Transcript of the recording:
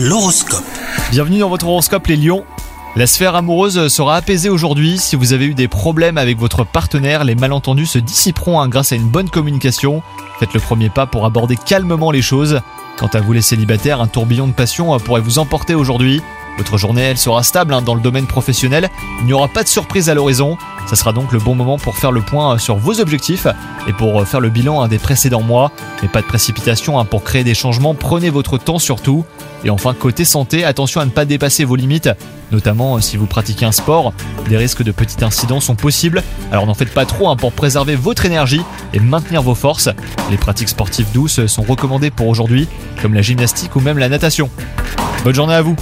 L'horoscope. Bienvenue dans votre horoscope les lions. La sphère amoureuse sera apaisée aujourd'hui. Si vous avez eu des problèmes avec votre partenaire, les malentendus se dissiperont hein, grâce à une bonne communication. Faites le premier pas pour aborder calmement les choses. Quant à vous les célibataires, un tourbillon de passion euh, pourrait vous emporter aujourd'hui. Votre journée, elle sera stable hein, dans le domaine professionnel. Il n'y aura pas de surprise à l'horizon. Ça sera donc le bon moment pour faire le point euh, sur vos objectifs et pour euh, faire le bilan hein, des précédents mois. Mais pas de précipitation hein, pour créer des changements. Prenez votre temps surtout. Et enfin, côté santé, attention à ne pas dépasser vos limites, notamment euh, si vous pratiquez un sport. Des risques de petits incidents sont possibles. Alors n'en faites pas trop pour préserver votre énergie et maintenir vos forces. Les pratiques sportives douces sont recommandées pour aujourd'hui, comme la gymnastique ou même la natation. Bonne journée à vous